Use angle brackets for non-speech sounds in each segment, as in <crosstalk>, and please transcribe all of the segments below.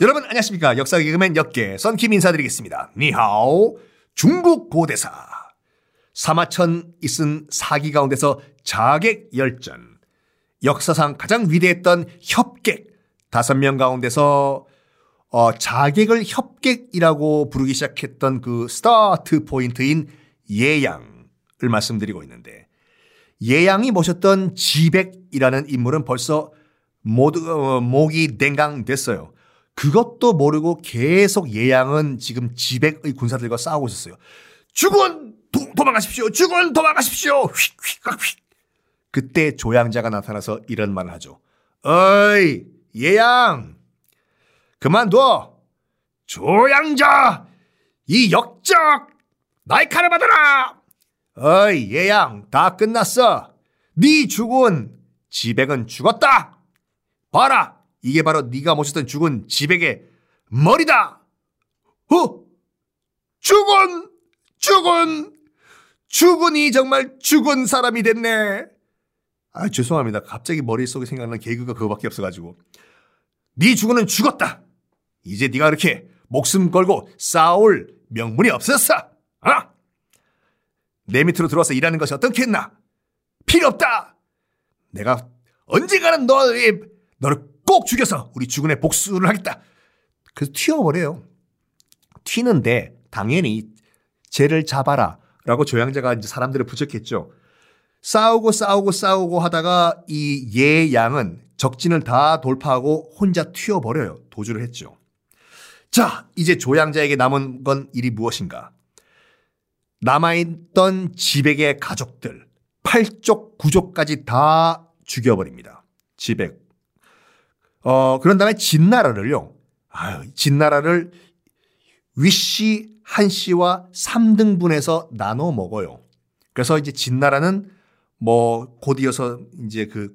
여러분 안녕하십니까? 역사 개그맨 역개 썬킴 인사드리겠습니다. 你好 중국 고대사. 사마천이 쓴 사기 가운데서 자객 열전. 역사상 가장 위대했던 협객. 다섯 명 가운데서 어, 자객을 협객이라고 부르기 시작했던 그 start point인 예양을 말씀드리고 있는데 예양이 모셨던 지백이라는 인물은 벌써 모두 어, 목이 냉강됐어요. 그것도 모르고 계속 예양은 지금 지백의 군사들과 싸우고 있었어요. 죽은 도, 도망가십시오. 죽은 도망가십시오. 휙 휙 휙. 그때 조양자가 나타나서 이런 말을 하죠. 어이 예양 그만둬. 조양자 이 역적 칼을 받아라. 어이 예양 다 끝났어. 네 죽은 지백은 죽었다. 봐라 이게 바로 네가 모셨던 죽은 지백의 머리다. 어? 죽은 죽은 죽은이 정말 죽은 사람이 됐네. 아 죄송합니다. 갑자기 머릿속에 생각나는 개그가 그거밖에 없어가지고. 네 죽은은 죽었다. 이제 네가 그렇게 목숨 걸고 싸울 명분이 없었어. 어? 내 밑으로 들어와서 일하는 것이 어떻겠나? 필요 없다. 내가 언젠가는 너의 너를 꼭 죽여서 우리 죽은의 복수를 하겠다. 그래서 튀어버려요. 튀는데 당연히 쟤를 잡아라 라고 조양자가 이제 사람들을 부족했죠. 싸우고 싸우고 싸우고 하다가 이 예 양은 적진을 다 돌파하고 혼자 튀어버려요. 도주를 했죠. 자, 이제 조양자에게 남은 건 일이 무엇인가? 남아있던 지백의 가족들, 팔족, 구족까지 다 죽여버립니다. 지백. 어, 그런 다음에 진나라를요. 아유, 진나라를 위씨, 한씨와 3등분해서 나눠 먹어요. 그래서 이제 진나라는 뭐 곧이어서 이제 그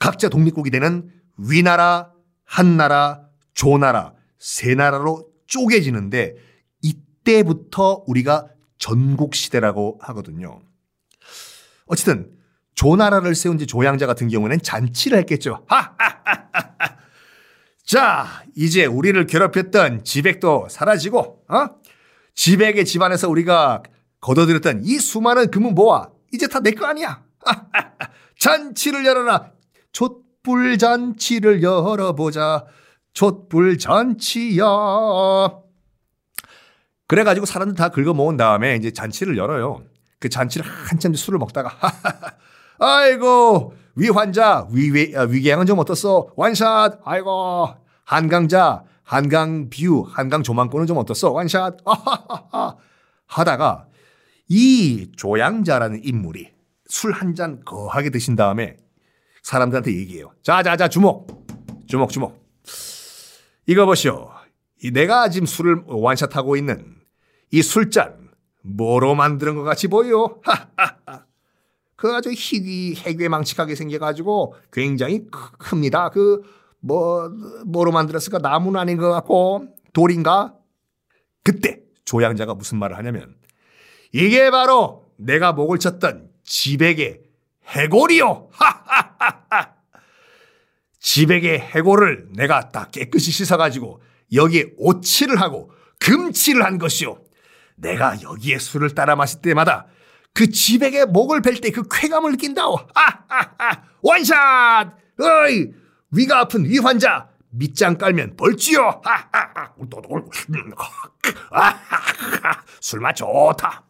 각자 독립국이 되는 위나라, 한나라, 조나라 세 나라로 쪼개지는데 이때부터 우리가 전국 시대라고 하거든요. 어쨌든 조나라를 세운 지 조양자 같은 경우는 잔치를 했겠죠. 자, 이제 우리를 괴롭혔던 지백도 사라지고, 어? 지백의 집안에서 우리가 거둬들였던 이 수많은 금은 모아 이제 다 내 거 아니야. 잔치를 열어라. 촛불 잔치를 열어보자. 촛불 잔치야. 그래가지고 사람들 다 긁어 모은 다음에 이제 잔치를 열어요. 그 잔치를 한참 술을 먹다가 아이고 위 환자 위 아, 위궤양은 좀 어떻소? 원샷. 아이고 한강자 한강 뷰 한강 조망권은 좀 어떻소? 원샷. <laughs> 하다가 이 조양자라는 인물이 술 한 잔 거하게 드신 다음에 사람들한테 얘기해요. 자자자 주목 주목 주목. 이거 보시오. 이 내가 지금 술을 완샷하고 있는 이 술잔 뭐로 만드는 것 같이 보여? <laughs> 그 아주 희귀 해괴망측하게 생겨가지고 굉장히 큽니다. 그 뭐 뭐로 만들었을까? 나무는 아닌 것 같고 돌인가? 그때 조양자가 무슨 말을 하냐면 이게 바로 내가 목을 쳤던 지백의 해골이요. 지백의 해골을 내가 딱 깨끗이 씻어가지고 여기에 오칠을 하고 금칠을 한 것이요. 내가 여기에 술을 따라 마실 때마다 그 지백의 목을 벨 때 그 쾌감을 느낀다오. 하하하 원샷! 어이! 위가 아픈 위 환자 밑장 깔면 벌지요. 하하하 술맛 좋다.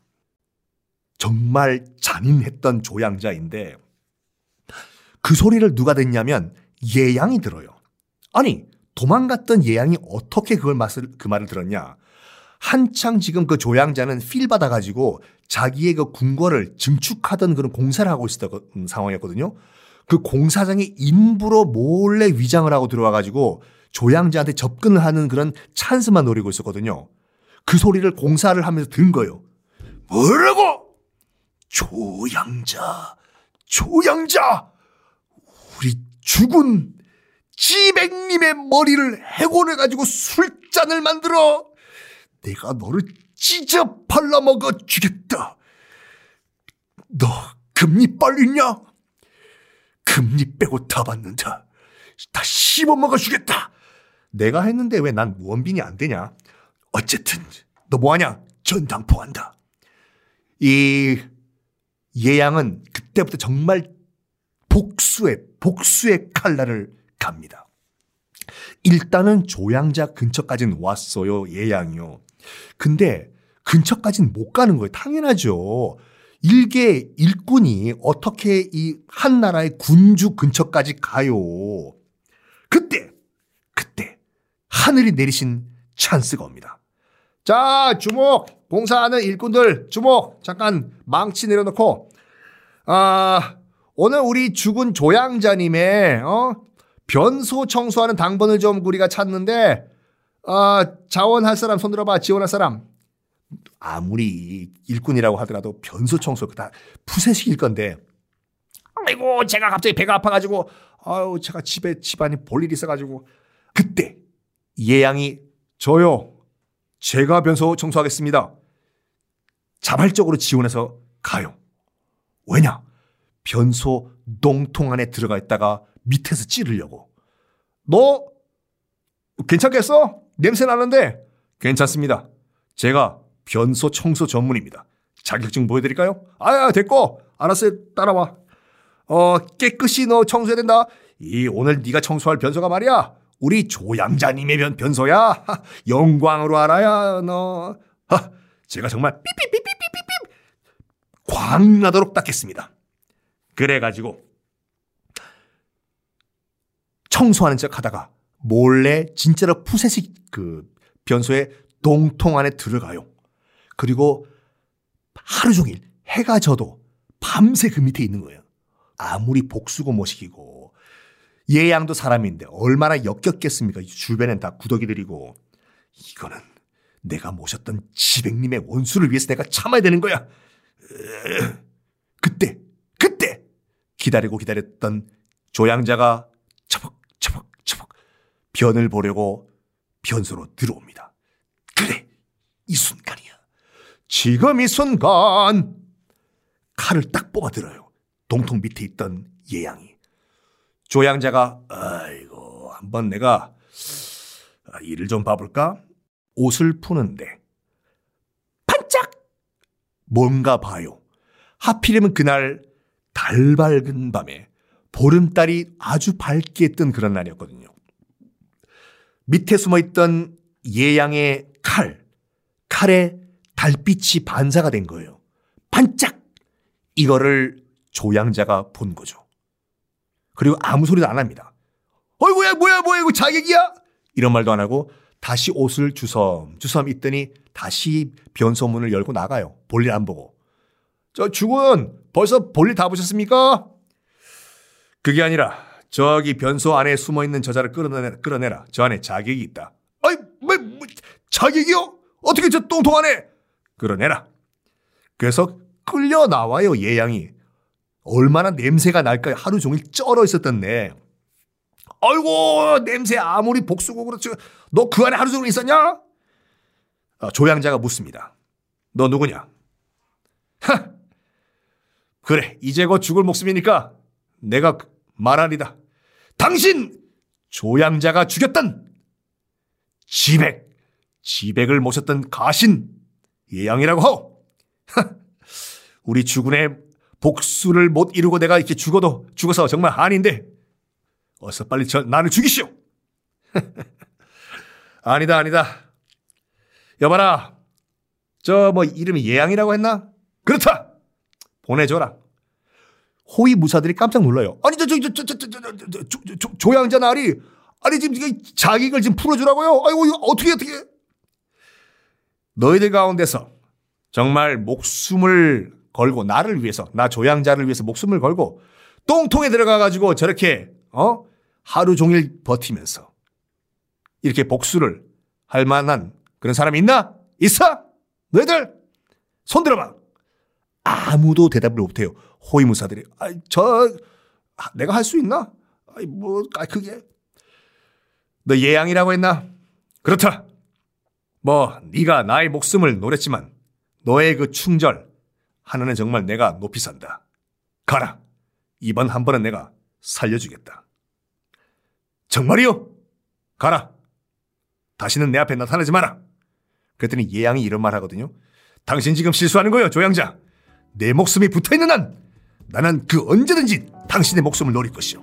정말 잔인했던 조양자인데 그 소리를 누가 듣냐면 예양이 들어요. 아니 도망갔던 예양이 어떻게 그걸 맛을 그 말을 들었냐? 한창 지금 그 조양자는 필 받아가지고 자기의 그 궁궐을 증축하던 그런 공사를 하고 있었던 음, 상황이었거든요. 그 공사장에 인부로 몰래 위장을 하고 들어와가지고 조양자한테 접근을 하는 그런 찬스만 노리고 있었거든요. 그 소리를 공사를 하면서 들은 거예요. 뭐라고? 조양자, 조양자, 우리 죽은 지백님의 머리를 해골해가지고 술잔을 만들어 내가 너를 찢어 발라먹어 주겠다. 너 금리빨 있냐? 금리 빼고 다 받는다. 다 씹어먹어 주겠다. 내가 했는데 왜 난 원빈이 안 되냐? 어쨌든 너 뭐하냐? 전당포한다. 이 예양은 그때부터 정말 복수의 복수의 칼날을 갑니다. 일단은 조양자 근처까지는 왔어요. 예양이요. 근데 근처까지는 못 가는 거예요. 당연하죠. 일개 일꾼이 어떻게 이 한 나라의 군주 근처까지 가요. 그때, 그때 하늘이 내리신 찬스가 옵니다. 자, 주목! 봉사하는 일꾼들, 주목! 잠깐 망치 내려놓고, 아, 오늘 우리 죽은 조양자님의, 어? 변소 청소하는 당번을 좀 우리가 찾는데, 아, 자원할 사람 손 들어봐. 지원할 사람. 아무리 일꾼이라고 하더라도 변소 청소 다 푸세식일 건데. 아이고, 제가 갑자기 배가 아파가지고, 아유, 제가 집에 집안에 볼 일이 있어가지고. 그때 예양이 저요. 제가 변소 청소하겠습니다. 자발적으로 지원해서 가요. 왜냐? 변소 농통 안에 들어가 있다가 밑에서 찌르려고. 너 괜찮겠어? 냄새 나는데 괜찮습니다. 제가 변소 청소 전문입니다. 자격증 보여드릴까요? 아야 됐고 알았어요 따라와. 어 깨끗이 너 청소해야 된다. 이 오늘 네가 청소할 변소가 말이야. 우리 조양자님의 변, 변소야. 영광으로 알아야 너. 하, 제가 정말 삐삐삐삐삐삐삐 광나도록 닦겠습니다. 그래가지고 청소하는 척 하다가 몰래 진짜로 푸세식 그 변소의 동통 안에 들어가요. 그리고 하루 종일 해가 져도 밤새 그 밑에 있는 거예요. 아무리 복수고 모시기고 예양도 사람인데 얼마나 역겹겠습니까? 주변엔 다 구더기들이고 이거는 내가 모셨던 지백님의 원수를 위해서 내가 참아야 되는 거야. 그때 그때 기다리고 기다렸던 조양자가 변을 보려고 변소로 들어옵니다. 그래 이 순간이야. 지금 이 순간 칼을 딱 뽑아들어요. 동통 밑에 있던 예양이. 조양자가 아이고 한번 내가 일을 좀 봐볼까? 옷을 푸는데 반짝 뭔가 봐요. 하필이면 그날 달 밝은 밤에 보름달이 아주 밝게 뜬 그런 날이었거든요. 밑에 숨어 있던 예양의 칼, 칼에 달빛이 반사가 된 거예요. 반짝! 이거를 조양자가 본 거죠. 그리고 아무 소리도 안 합니다. 어이구야, 뭐야, 뭐야, 이거 자객이야? 이런 말도 안 하고 다시 옷을 주섬, 주섬 있더니 다시 변소문을 열고 나가요. 볼일 안 보고. 저 죽은 벌써 볼일 다 보셨습니까? 그게 아니라 저기 변소 안에 숨어 있는 저자를 끌어내라. 끌어내라. 저 안에 자객이 있다. 아이, 뭐, 뭐 자객이요? 어떻게 저 똥통 안에 끌어내라. 그래서 끌려 나와요 예양이. 얼마나 냄새가 날까요? 하루 종일 쩔어 있었던데. 아이고 냄새 아무리 복수고 그렇죠. 너그 안에 하루 종일 있었냐? 아, 조양자가 묻습니다. 너 누구냐? 하! 그래 이제 곧 죽을 목숨이니까 내가 말하리다. 당신 조양자가 죽였던 지백 지백을 모셨던 가신 예양이라고 하오. <laughs> 우리 주군의 복수를 못 이루고 내가 이렇게 죽어도 죽어서 정말 한인데 어서 빨리 저 나를 죽이시오. <laughs> 아니다 아니다. 여봐라. 저 뭐 이름이 예양이라고 했나? 그렇다. 보내줘라. 호위 무사들이 깜짝 놀라요. 아니 저저저저저 조양자 나리 아니 지금 자객을 지금 풀어주라고요? 아이고 이거 어떻게 어떻게? 너희들 가운데서 정말 목숨을 걸고 나를 위해서 나 조양자를 위해서 목숨을 걸고 똥통에 들어가 가지고 저렇게 어 하루 종일 버티면서 이렇게 복수를 할 만한 그런 사람이 있나? 있어? 너희들 손 들어봐. 아무도 대답을 못해요. 호위무사들이 아, 저 내가 할 수 있나? 아이 뭐 아, 그게 너 예양이라고 했나? 그렇다. 뭐 네가 나의 목숨을 노렸지만 너의 그 충절 하나는 정말 내가 높이 산다. 가라. 이번 한 번은 내가 살려주겠다. 정말이요? 가라. 다시는 내 앞에 나타나지 마라. 그랬더니 예양이 이런 말 하거든요. 당신 지금 실수하는 거예요, 조양자. 내 목숨이 붙어 있는 한 나는 그 언제든지 당신의 목숨을 노릴 것이오.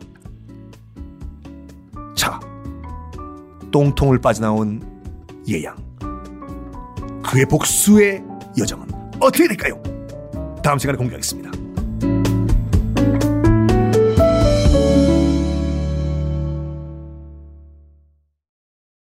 자, 똥통을 빠져나온 예양. 그의 복수의 여정은 어떻게 될까요? 다음 시간에 공개하겠습니다.